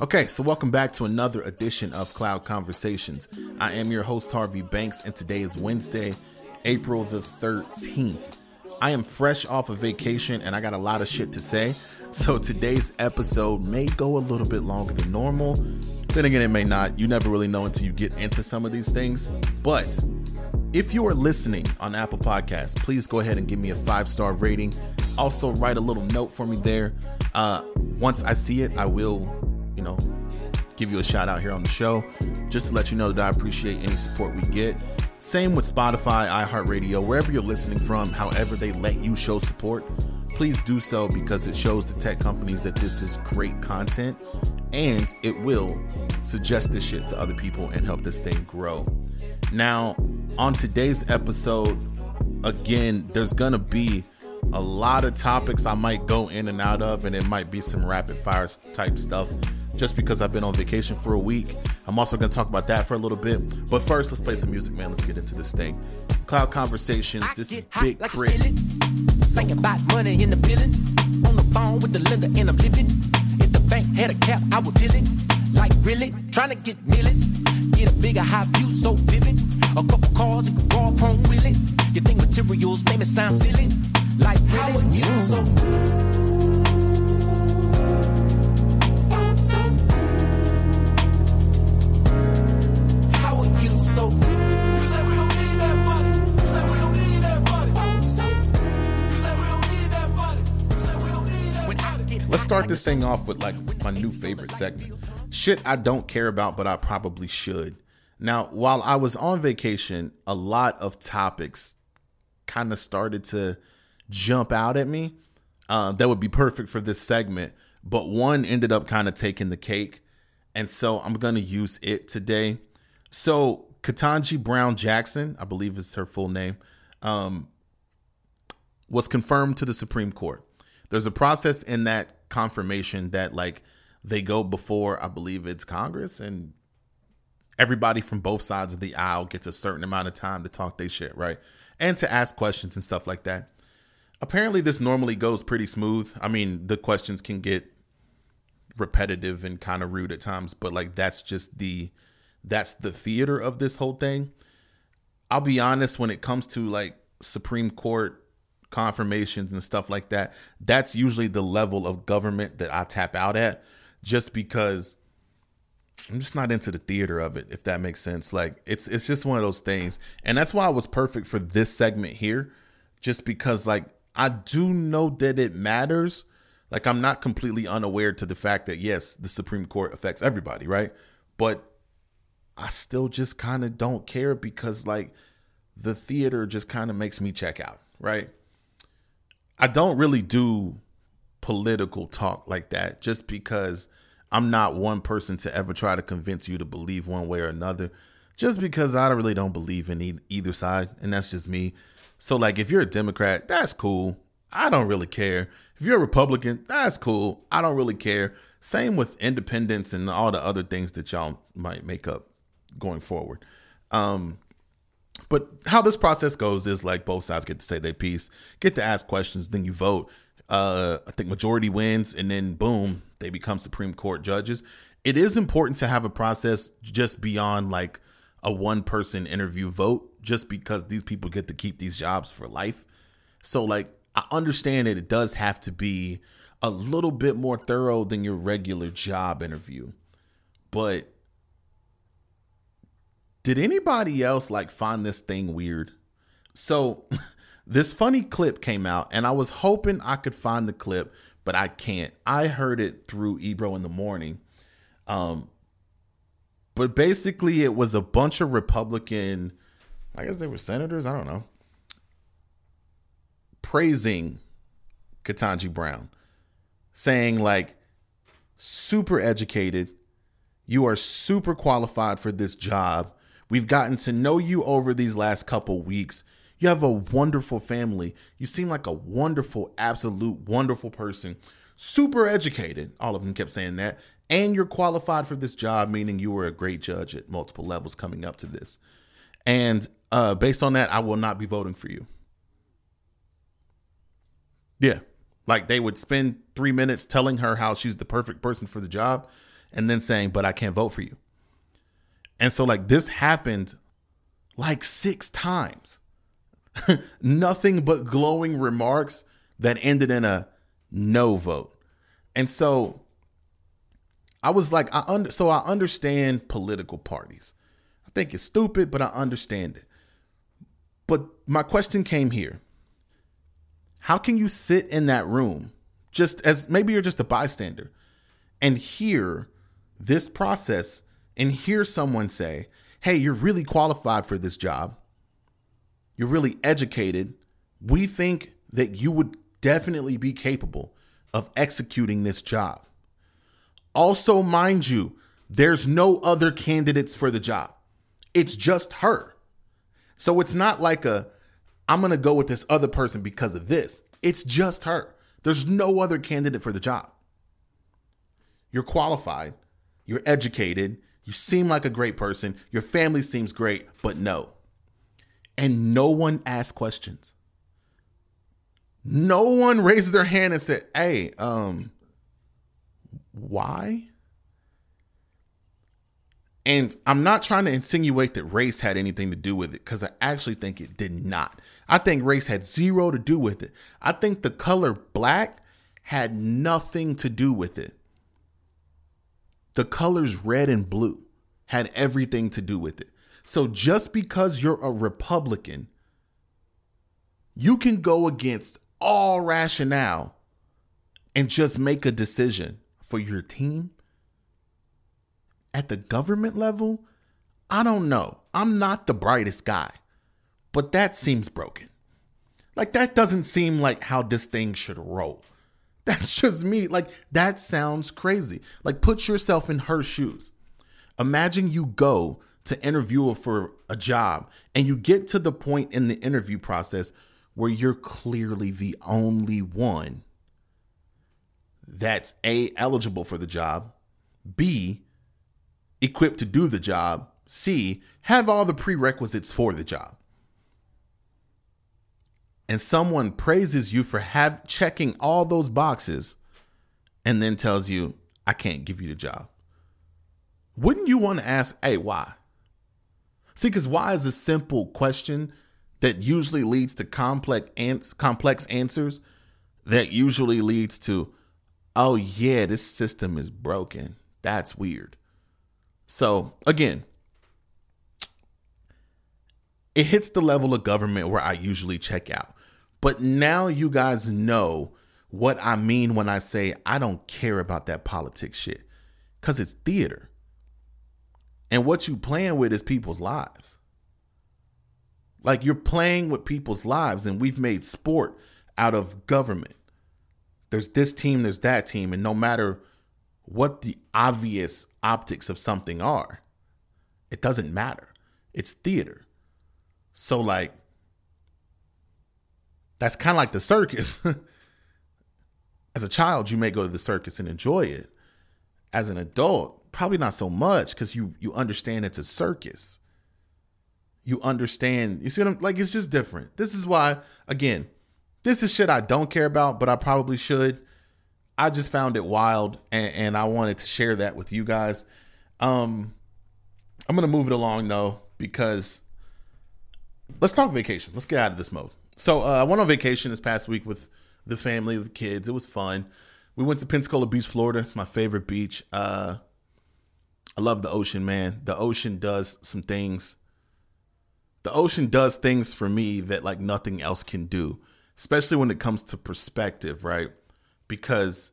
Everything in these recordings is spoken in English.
Okay, so welcome back to another edition of Cloud Conversations. I am your host, Harvey Banks, and today is Wednesday, April the 13th. I am fresh off of vacation and I got a lot of shit to say. So today's episode may go a little bit longer than normal. Then again, it may not. You never really know until you get into some of these things. But if you are listening on Apple Podcasts, please go ahead and give me a five star rating. Also, write a little note for me there. Uh, once I see it, I will you know, give you a shout out here on the show just to let you know that I appreciate any support we get. Same with Spotify, iHeartRadio, wherever you're listening from, however they let you show support, please do so because it shows the tech companies that this is great content and it will suggest this shit to other people and help this thing grow. Now, on today's episode, again, there's gonna be a lot of topics I might go in and out of, and it might be some rapid fire type stuff just because I've been on vacation for a week. I'm also going to talk about that for a little bit. But first, let's play some music, man. Let's get into this thing. Cloud Conversations. This is Big Crit. Saying about money in the billing. On the phone with the lender and I'm living. If the bank had a cap, I would deal it. Like really? Trying to get millions. Get a bigger high view so vivid. A couple cars and raw chrome really. You think materials make me sound silly? Like really? How you so good? Let's start this thing off with like my new favorite segment. Shit I don't care about, but I probably should. Now, while I was on vacation, a lot of topics kind of started to jump out at me uh, that would be perfect for this segment, but one ended up kind of taking the cake. And so I'm going to use it today. So, Ketanji Brown Jackson, I believe is her full name, um, was confirmed to the Supreme Court. There's a process in that confirmation that like they go before I believe it's Congress and everybody from both sides of the aisle gets a certain amount of time to talk their shit, right? And to ask questions and stuff like that. Apparently this normally goes pretty smooth. I mean, the questions can get repetitive and kind of rude at times, but like that's just the that's the theater of this whole thing. I'll be honest when it comes to like Supreme Court confirmations and stuff like that, that's usually the level of government that I tap out at just because I'm just not into the theater of it, if that makes sense. Like it's it's just one of those things. And that's why I was perfect for this segment here. Just because like I do know that it matters. Like I'm not completely unaware to the fact that yes, the Supreme Court affects everybody, right? But I still just kind of don't care because like the theater just kind of makes me check out, right? I don't really do political talk like that just because I'm not one person to ever try to convince you to believe one way or another. Just because I really don't believe in either side, and that's just me. So, like, if you're a Democrat, that's cool. I don't really care. If you're a Republican, that's cool. I don't really care. Same with independence and all the other things that y'all might make up going forward. Um, but how this process goes is like both sides get to say their piece, get to ask questions, then you vote. Uh, I think majority wins, and then boom, they become Supreme Court judges. It is important to have a process just beyond like a one person interview vote, just because these people get to keep these jobs for life. So, like, I understand that it does have to be a little bit more thorough than your regular job interview. But did anybody else like find this thing weird? So this funny clip came out and I was hoping I could find the clip, but I can't. I heard it through Ebro in the morning. Um but basically it was a bunch of Republican I guess they were senators, I don't know. Praising Ketanji Brown, saying like super educated, you are super qualified for this job We've gotten to know you over these last couple weeks. You have a wonderful family. You seem like a wonderful, absolute wonderful person. Super educated. All of them kept saying that. And you're qualified for this job, meaning you were a great judge at multiple levels coming up to this. And uh, based on that, I will not be voting for you. Yeah, Like they would spend three minutes telling her how she's the perfect person for the job and then saying, but I can't vote for you. And so, like, this happened like six times. Nothing but glowing remarks that ended in a no vote. And so I was like, I under so I understand political parties. I think it's stupid, but I understand it. But my question came here. How can you sit in that room just as maybe you're just a bystander and hear this process and hear someone say, Hey, you're really qualified for this job. You're really educated. We think that you would definitely be capable of executing this job. Also, mind you, there's no other candidates for the job. It's just her. So it's not like a, I'm going to go with this other person because of this. It's just her. There's no other candidate for the job. You're qualified, you're educated, you seem like a great person, your family seems great, but no. And no one asked questions. No one raised their hand and said, "Hey, um why?" And I'm not trying to insinuate that race had anything to do with it because I actually think it did not. I think race had zero to do with it. I think the color black had nothing to do with it. The colors red and blue had everything to do with it. So just because you're a Republican, you can go against all rationale and just make a decision for your team at the government level, I don't know. I'm not the brightest guy, but that seems broken. Like, that doesn't seem like how this thing should roll. That's just me. Like, that sounds crazy. Like, put yourself in her shoes. Imagine you go to interview for a job and you get to the point in the interview process where you're clearly the only one that's A, eligible for the job, B, equipped to do the job, C, have all the prerequisites for the job. And someone praises you for have checking all those boxes and then tells you, I can't give you the job. Wouldn't you want to ask, hey, why? See, because why is a simple question that usually leads to complex ans- complex answers that usually leads to, oh yeah, this system is broken. That's weird. So again, it hits the level of government where I usually check out. But now you guys know what I mean when I say I don't care about that politics shit. Cause it's theater. And what you playing with is people's lives. Like you're playing with people's lives, and we've made sport out of government. There's this team, there's that team, and no matter what the obvious optics of something are. It doesn't matter. It's theater. So, like, that's kind of like the circus. As a child, you may go to the circus and enjoy it. As an adult, probably not so much because you you understand it's a circus. You understand. You see what I'm like? It's just different. This is why, again, this is shit I don't care about, but I probably should. I just found it wild and, and I wanted to share that with you guys. Um, I'm gonna move it along though because let's talk vacation. Let's get out of this mode. So uh, I went on vacation this past week with the family, with the kids. It was fun. We went to Pensacola Beach, Florida. It's my favorite beach. Uh, I love the ocean, man. The ocean does some things. The ocean does things for me that like nothing else can do, especially when it comes to perspective, right? Because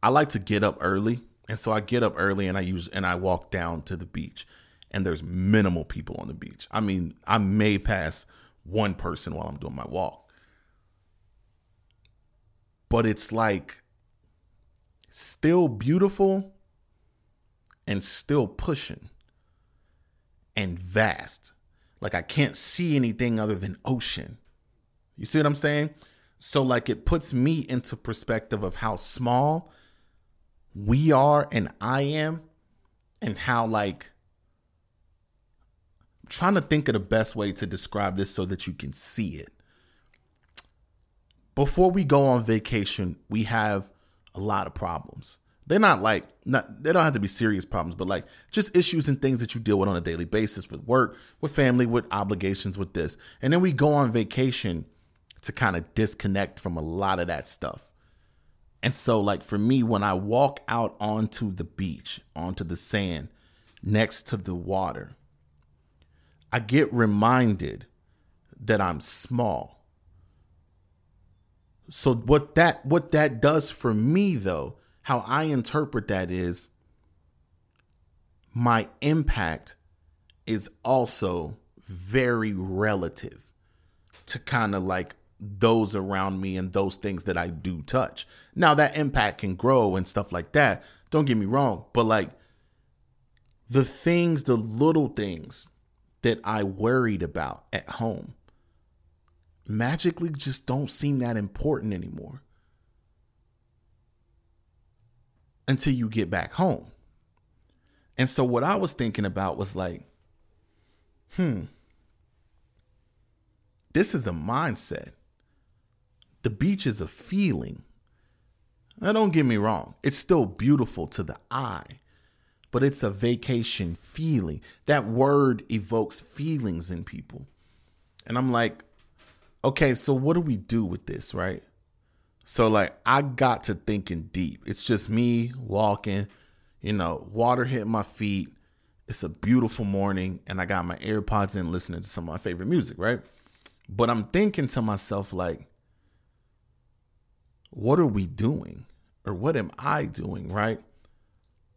I like to get up early. And so I get up early and I use and I walk down to the beach and there's minimal people on the beach. I mean, I may pass one person while I'm doing my walk. But it's like still beautiful and still pushing and vast. Like I can't see anything other than ocean. You see what I'm saying? So, like, it puts me into perspective of how small we are and I am, and how, like, I'm trying to think of the best way to describe this so that you can see it. before we go on vacation, we have a lot of problems. They're not like not they don't have to be serious problems, but like just issues and things that you deal with on a daily basis with work, with family, with obligations, with this. And then we go on vacation to kind of disconnect from a lot of that stuff. And so like for me when I walk out onto the beach, onto the sand, next to the water, I get reminded that I'm small. So what that what that does for me though how I interpret that is my impact is also very relative to kind of like those around me and those things that I do touch. Now that impact can grow and stuff like that. Don't get me wrong, but like the things, the little things that I worried about at home magically just don't seem that important anymore. until you get back home. And so what I was thinking about was like, hmm, this is a mindset. The beach is a feeling. Now, don't get me wrong, it's still beautiful to the eye, but it's a vacation feeling. That word evokes feelings in people. And I'm like, okay, so what do we do with this, right? So like I got to thinking deep. It's just me walking, you know, water hit my feet. It's a beautiful morning and I got my AirPods in listening to some of my favorite music, right? But I'm thinking to myself like what are we doing? Or what am I doing, right?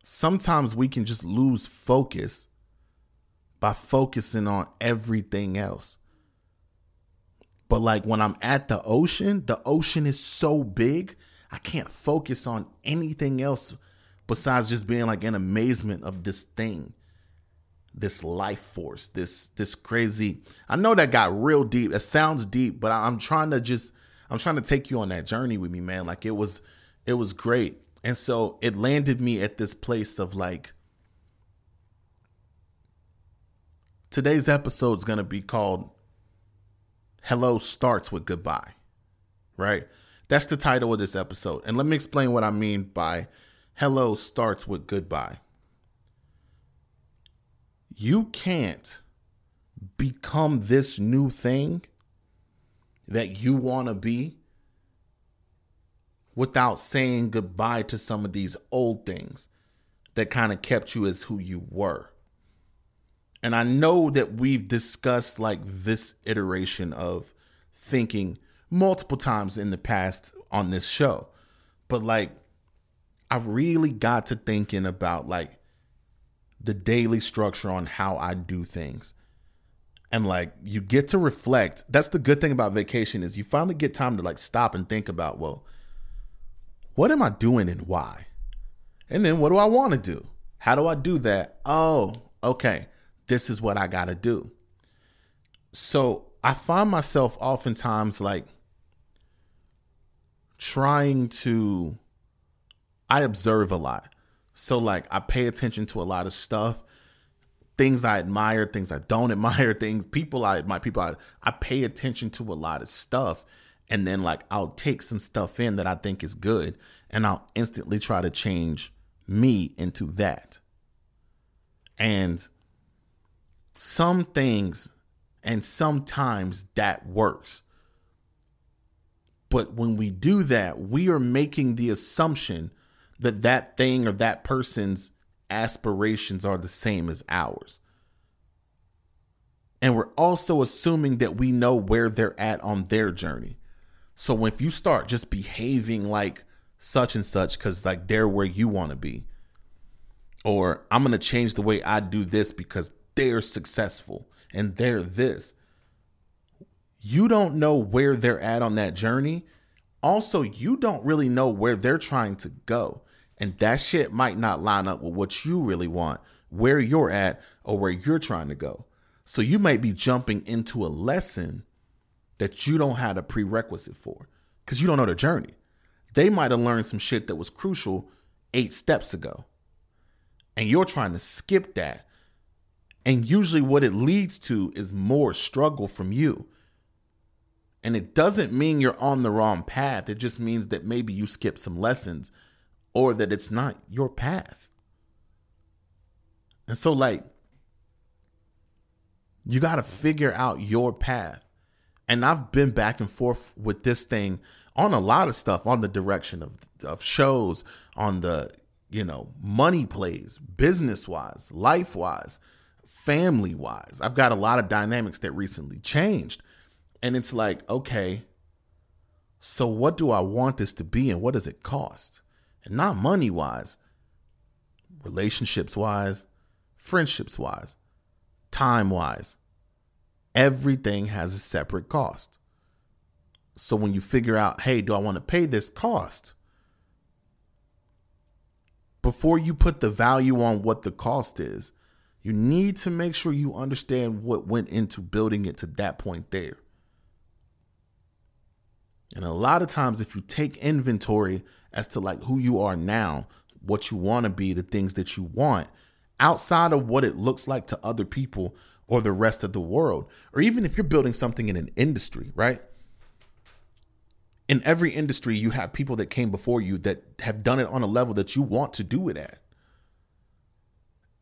Sometimes we can just lose focus by focusing on everything else. But like when I'm at the ocean, the ocean is so big, I can't focus on anything else besides just being like in amazement of this thing. This life force, this this crazy. I know that got real deep. It sounds deep, but I'm trying to just I'm trying to take you on that journey with me, man. Like it was it was great. And so it landed me at this place of like today's episode is going to be called hello starts with goodbye, right? That's the title of this episode. And let me explain what I mean by hello starts with goodbye. You can't become this new thing that you want to be without saying goodbye to some of these old things that kind of kept you as who you were and I know that we've discussed like this iteration of thinking multiple times in the past on this show. But like I really got to thinking about like the daily structure on how I do things. And like you get to reflect. That's the good thing about vacation is you finally get time to like stop and think about, well, what am I doing and why? And then what do I want to do? How do I do that? Oh, okay this is what I got to do. So I find myself oftentimes like trying to, I observe a lot. So, like, I pay attention to a lot of stuff, things I admire, things I don't admire, things, people I admire, people I, I pay attention to a lot of stuff. And then, like, I'll take some stuff in that I think is good and I'll instantly try to change me into that. And some things and sometimes that works. But when we do that, we are making the assumption that that thing or that person's aspirations are the same as ours. And we're also assuming that we know where they're at on their journey. So if you start just behaving like such and such because like they're where you want to be, or I'm going to change the way I do this because they're successful and they're this. You don't know where they're at on that journey. Also, you don't really know where they're trying to go. And that shit might not line up with what you really want, where you're at, or where you're trying to go. So you might be jumping into a lesson that you don't have a prerequisite for because you don't know the journey. They might have learned some shit that was crucial eight steps ago. And you're trying to skip that and usually, what it leads to is more struggle from you. And it doesn't mean you're on the wrong path. It just means that maybe you skip some lessons or that it's not your path. And so, like, you got to figure out your path. And I've been back and forth with this thing on a lot of stuff on the direction of, of shows, on the, you know, money plays, business wise, life wise, family wise. I've got a lot of dynamics that recently changed. And it's like, okay, so what do I want this to be and what does it cost? And not money wise, relationships wise, friendships wise, time wise. Everything has a separate cost. So when you figure out, hey, do I want to pay this cost? Before you put the value on what the cost is, you need to make sure you understand what went into building it to that point there. And a lot of times, if you take inventory as to like who you are now, what you want to be, the things that you want, outside of what it looks like to other people or the rest of the world, or even if you're building something in an industry, right? In every industry, you have people that came before you that have done it on a level that you want to do it at.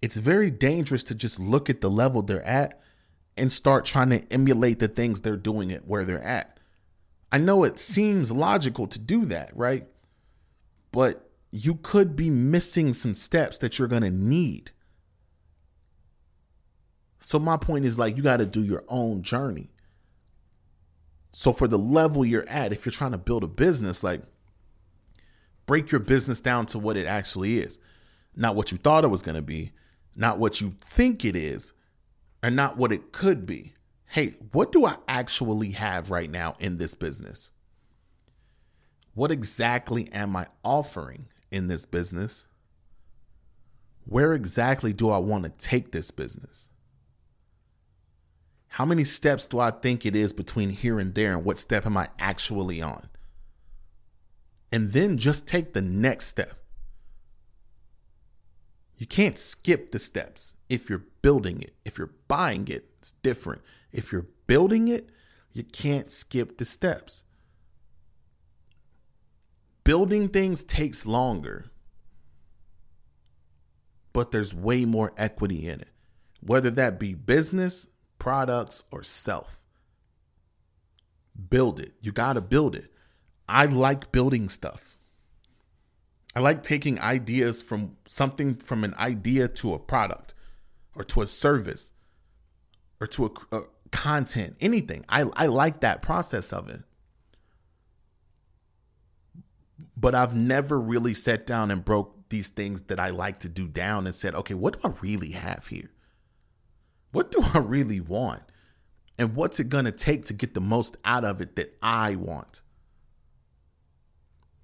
It's very dangerous to just look at the level they're at and start trying to emulate the things they're doing at where they're at I know it seems logical to do that, right? But you could be missing some steps that you're going to need. So, my point is like, you got to do your own journey. So, for the level you're at, if you're trying to build a business, like, break your business down to what it actually is. Not what you thought it was going to be, not what you think it is, and not what it could be hey, what do I actually have right now in this business? What exactly am I offering in this business? Where exactly do I want to take this business? How many steps do I think it is between here and there, and what step am I actually on? And then just take the next step. You can't skip the steps if you're building it. If you're buying it, it's different. If you're building it, you can't skip the steps. Building things takes longer, but there's way more equity in it, whether that be business, products, or self. Build it. You got to build it. I like building stuff. I like taking ideas from something from an idea to a product or to a service or to a, a content, anything. I, I like that process of it. But I've never really sat down and broke these things that I like to do down and said, okay, what do I really have here? What do I really want? And what's it going to take to get the most out of it that I want?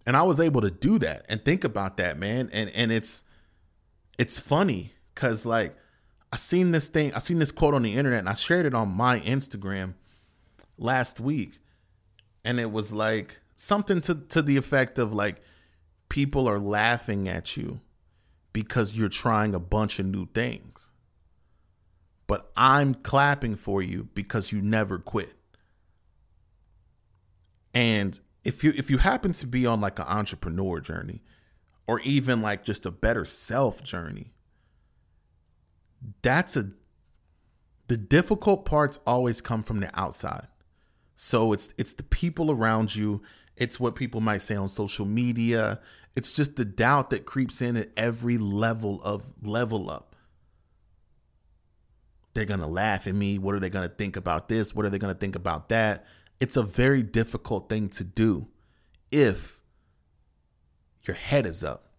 And I was able to do that and think about that, man. And and it's it's funny cuz like I seen this thing, I seen this quote on the internet and I shared it on my Instagram last week. And it was like something to, to the effect of like people are laughing at you because you're trying a bunch of new things. But I'm clapping for you because you never quit. And if you if you happen to be on like an entrepreneur journey or even like just a better self journey, that's a the difficult parts always come from the outside. So it's it's the people around you, it's what people might say on social media. It's just the doubt that creeps in at every level of level up. They're going to laugh at me. What are they going to think about this? What are they going to think about that? It's a very difficult thing to do if your head is up.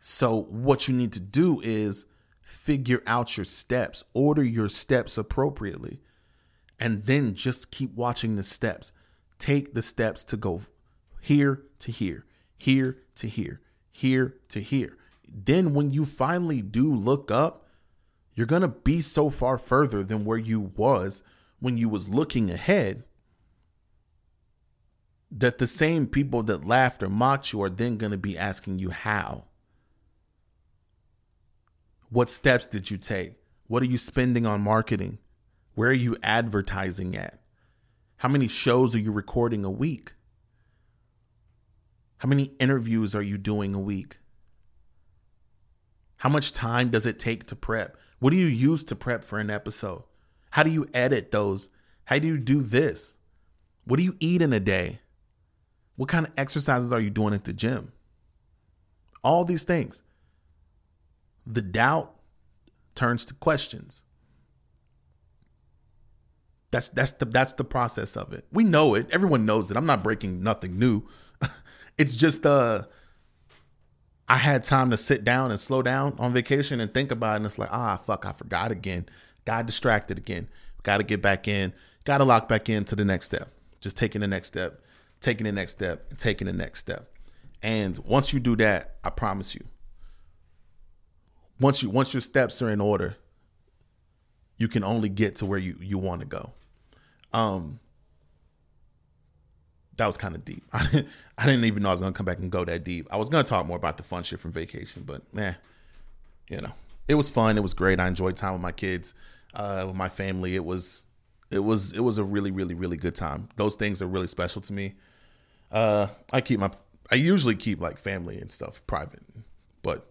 So, what you need to do is figure out your steps, order your steps appropriately, and then just keep watching the steps. Take the steps to go here to here, here to here, here to here. Then, when you finally do look up, you're going to be so far further than where you was when you was looking ahead that the same people that laughed or mocked you are then going to be asking you how what steps did you take? What are you spending on marketing? Where are you advertising at? How many shows are you recording a week? How many interviews are you doing a week? How much time does it take to prep? What do you use to prep for an episode? How do you edit those? How do you do this? What do you eat in a day? What kind of exercises are you doing at the gym? All these things. The doubt turns to questions. That's that's the that's the process of it. We know it. Everyone knows it. I'm not breaking nothing new. it's just uh I had time to sit down and slow down on vacation and think about it and it's like, ah fuck, I forgot again. Got distracted again. Gotta get back in. Gotta lock back into the next step. Just taking the next step, taking the next step, and taking the next step. And once you do that, I promise you, once you once your steps are in order, you can only get to where you you want to go. Um, that was kind of deep. I didn't, I didn't even know I was gonna come back and go that deep. I was gonna talk more about the fun shit from vacation, but eh, you know, it was fun. It was great. I enjoyed time with my kids, uh, with my family. It was, it was, it was a really, really, really good time. Those things are really special to me. Uh, I keep my, I usually keep like family and stuff private, but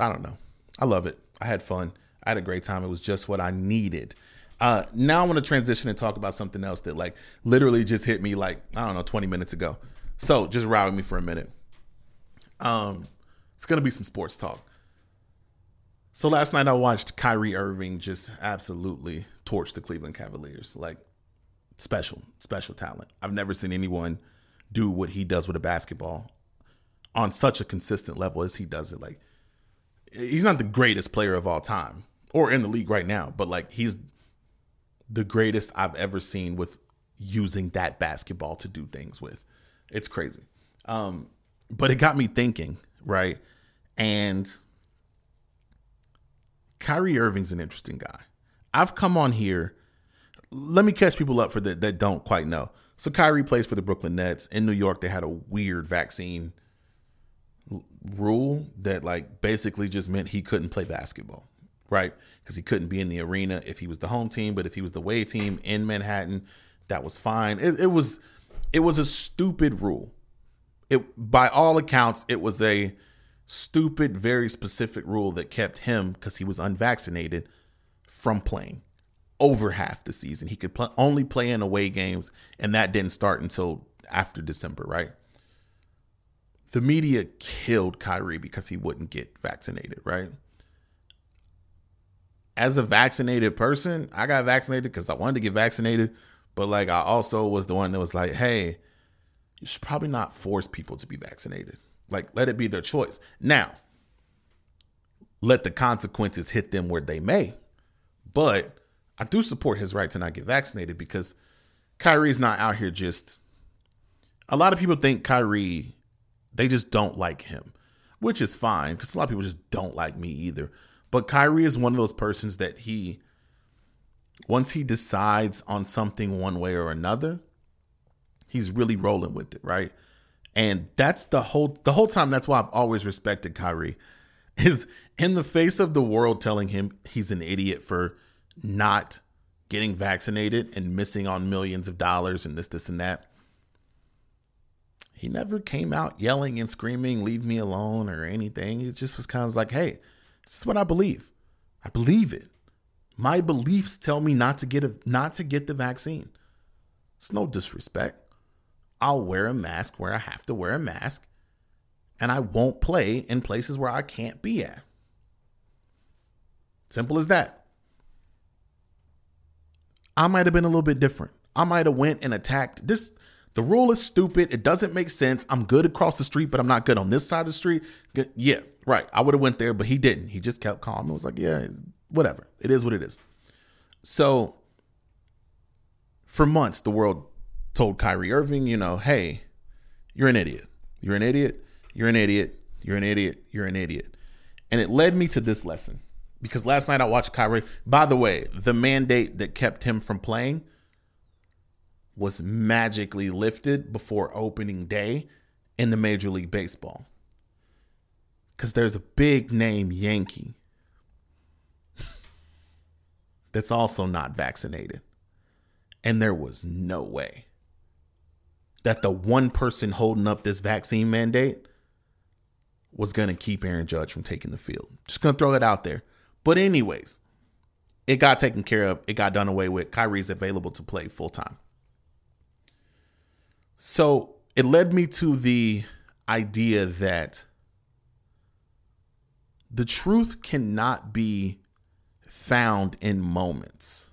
I don't know. I love it. I had fun. I had a great time. It was just what I needed. Uh, now I want to transition and talk about something else that like literally just hit me like I don't know 20 minutes ago. So just ride with me for a minute. Um, it's gonna be some sports talk. So last night I watched Kyrie Irving just absolutely torch the Cleveland Cavaliers. Like special, special talent. I've never seen anyone do what he does with a basketball on such a consistent level as he does it. Like he's not the greatest player of all time or in the league right now, but like he's the greatest I've ever seen with using that basketball to do things with. It's crazy. Um, but it got me thinking, right? And Kyrie Irving's an interesting guy. I've come on here. Let me catch people up for that that don't quite know. So Kyrie plays for the Brooklyn Nets. In New York, they had a weird vaccine rule that like basically just meant he couldn't play basketball right? Because he couldn't be in the arena if he was the home team, but if he was the away team in Manhattan, that was fine. It, it was it was a stupid rule. It by all accounts, it was a stupid, very specific rule that kept him because he was unvaccinated from playing over half the season. He could pl- only play in away games, and that didn't start until after December, right? The media killed Kyrie because he wouldn't get vaccinated, right? as a vaccinated person, I got vaccinated because I wanted to get vaccinated. But like I also was the one that was like, hey, you should probably not force people to be vaccinated. Like let it be their choice. Now, let the consequences hit them where they may. But I do support his right to not get vaccinated because Kyrie's not out here just a lot of people think Kyrie, they just don't like him, which is fine because a lot of people just don't like me either. But Kyrie is one of those persons that he, once he decides on something one way or another, he's really rolling with it, right? And that's the whole the whole time. That's why I've always respected Kyrie, is in the face of the world telling him he's an idiot for not getting vaccinated and missing on millions of dollars and this, this, and that. He never came out yelling and screaming, leave me alone or anything. It just was kind of like, hey, this is what I believe. I believe it. My beliefs tell me not to get a, not to get the vaccine. It's no disrespect. I'll wear a mask where I have to wear a mask, and I won't play in places where I can't be at. Simple as that. I might have been a little bit different. I might have went and attacked this the rule is stupid. It doesn't make sense. I'm good across the street, but I'm not good on this side of the street. Yeah, right. I would have went there, but he didn't. He just kept calm and was like, yeah, whatever. It is what it is. So for months, the world told Kyrie Irving, you know, hey, you're an idiot. You're an idiot. You're an idiot. You're an idiot. You're an idiot. And it led me to this lesson because last night I watched Kyrie. By the way, the mandate that kept him from playing was magically lifted before opening day in the Major League Baseball. Because there's a big name Yankee that's also not vaccinated. And there was no way that the one person holding up this vaccine mandate was going to keep Aaron Judge from taking the field. Just going to throw that out there. But, anyways, it got taken care of. It got done away with. Kyrie's available to play full time. So it led me to the idea that the truth cannot be found in moments.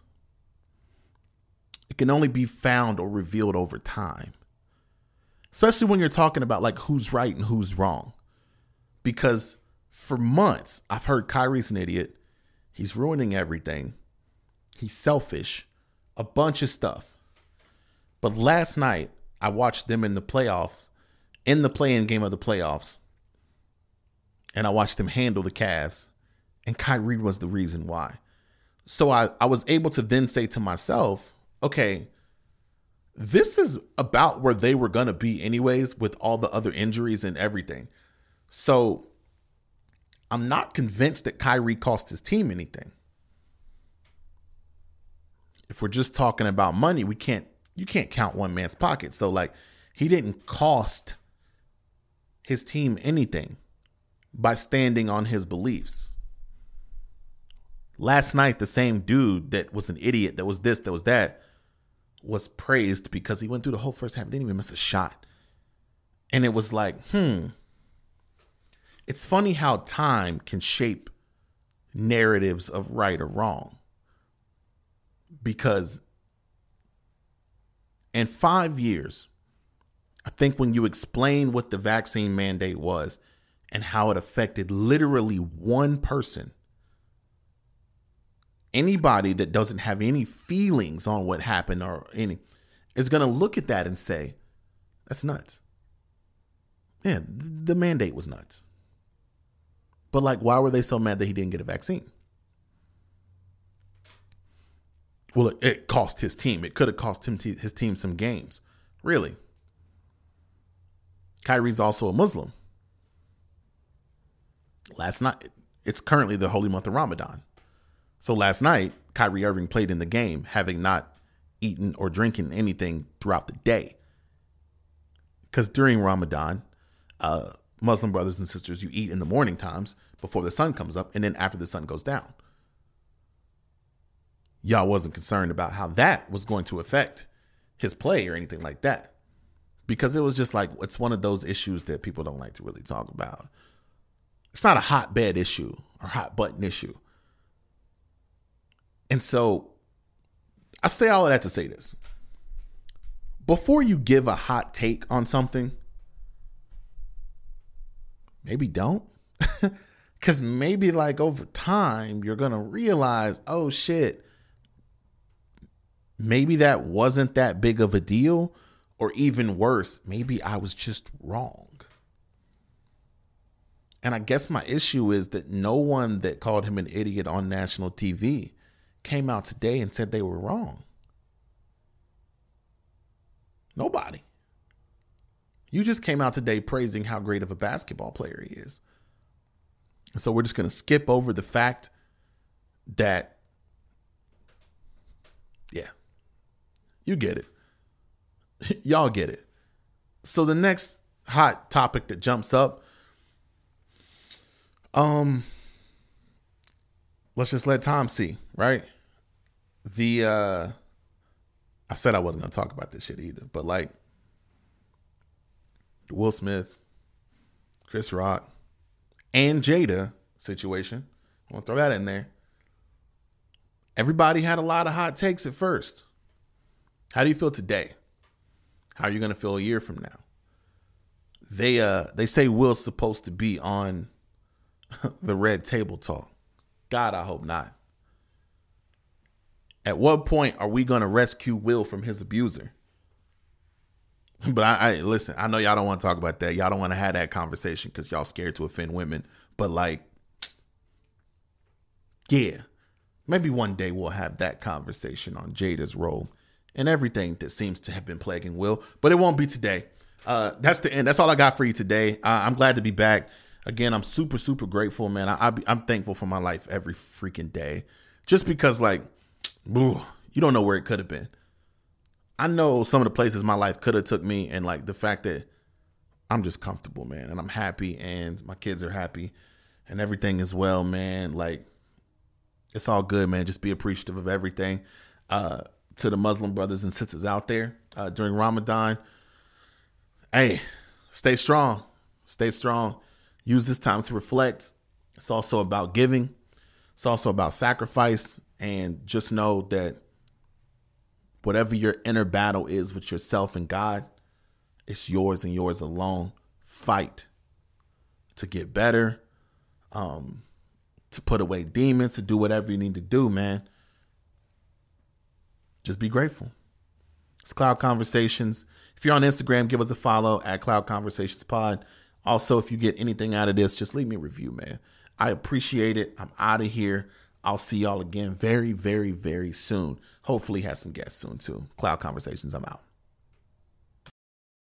It can only be found or revealed over time. Especially when you're talking about like who's right and who's wrong. Because for months, I've heard Kyrie's an idiot. He's ruining everything. He's selfish. A bunch of stuff. But last night, I watched them in the playoffs, in the play-in game of the playoffs, and I watched them handle the Cavs, and Kyrie was the reason why. So I, I was able to then say to myself, okay, this is about where they were going to be anyways with all the other injuries and everything. So I'm not convinced that Kyrie cost his team anything. If we're just talking about money, we can't you can't count one man's pocket. So like he didn't cost his team anything by standing on his beliefs. Last night, the same dude that was an idiot, that was this, that was that, was praised because he went through the whole first half, didn't even miss a shot. And it was like, hmm. It's funny how time can shape narratives of right or wrong. Because in five years, I think when you explain what the vaccine mandate was and how it affected literally one person, anybody that doesn't have any feelings on what happened or any is going to look at that and say, that's nuts. Yeah, the mandate was nuts. But like, why were they so mad that he didn't get a vaccine? Well, it, it cost his team. It could have cost him t- his team some games. Really. Kyrie's also a Muslim. Last night, it's currently the holy month of Ramadan. So last night, Kyrie Irving played in the game, having not eaten or drinking anything throughout the day. Because during Ramadan, uh, Muslim brothers and sisters, you eat in the morning times before the sun comes up and then after the sun goes down y'all wasn't concerned about how that was going to affect his play or anything like that. Because it was just like it's one of those issues that people don't like to really talk about. It's not a hotbed issue or hot button issue. And so I say all of that to say this. Before you give a hot take on something, maybe don't. Because maybe like over time, you're going to realize, oh shit, maybe that wasn't that big of a deal, or even worse, maybe I was just wrong. And I guess my issue is that no one that called him an idiot on national TV came out today and said they were wrong. Nobody. You just came out today praising how great of a basketball player he is. And so we're just going to skip over the fact that, yeah, you get it. Y'all get it. So the next hot topic that jumps up um let's just let Tom see, right? The uh I said I wasn't going to talk about this shit either, but like Will Smith, Chris Rock, and Jada situation. I want to throw that in there. Everybody had a lot of hot takes at first. How do you feel today? How are you going to feel a year from now? They uh they say Will's supposed to be on the red table talk. God, I hope not. At what point are we going to rescue Will from his abuser? But I, I, listen. I know y'all don't want to talk about that. Y'all don't want to have that conversation because y'all scared to offend women. But like, yeah, maybe one day we'll have that conversation on Jada's role and everything that seems to have been plaguing Will. But it won't be today. Uh, that's the end. That's all I got for you today. Uh, I'm glad to be back. Again, I'm super, super grateful, man. I, am thankful for my life every freaking day. Just because, like, ugh, you don't know where it could have been. I know some of the places my life could have took me, and like the fact that I'm just comfortable, man, and I'm happy, and my kids are happy, and everything is well, man. Like it's all good, man. Just be appreciative of everything. Uh, to the Muslim brothers and sisters out there uh, during Ramadan, hey, stay strong, stay strong. Use this time to reflect. It's also about giving. It's also about sacrifice, and just know that whatever your inner battle is with yourself and God, it's yours and yours alone. Fight to get better, um, to put away demons, to do whatever you need to do, man. Just be grateful. It's Cloud Conversations. If you're on Instagram, give us a follow at Cloud Conversations Pod. Also, if you get anything out of this, just leave me a review, man. I appreciate it. I'm out of here. I'll see y'all again very, very, very soon. Hopefully, have some guests soon too. Cloud Conversations, I'm out.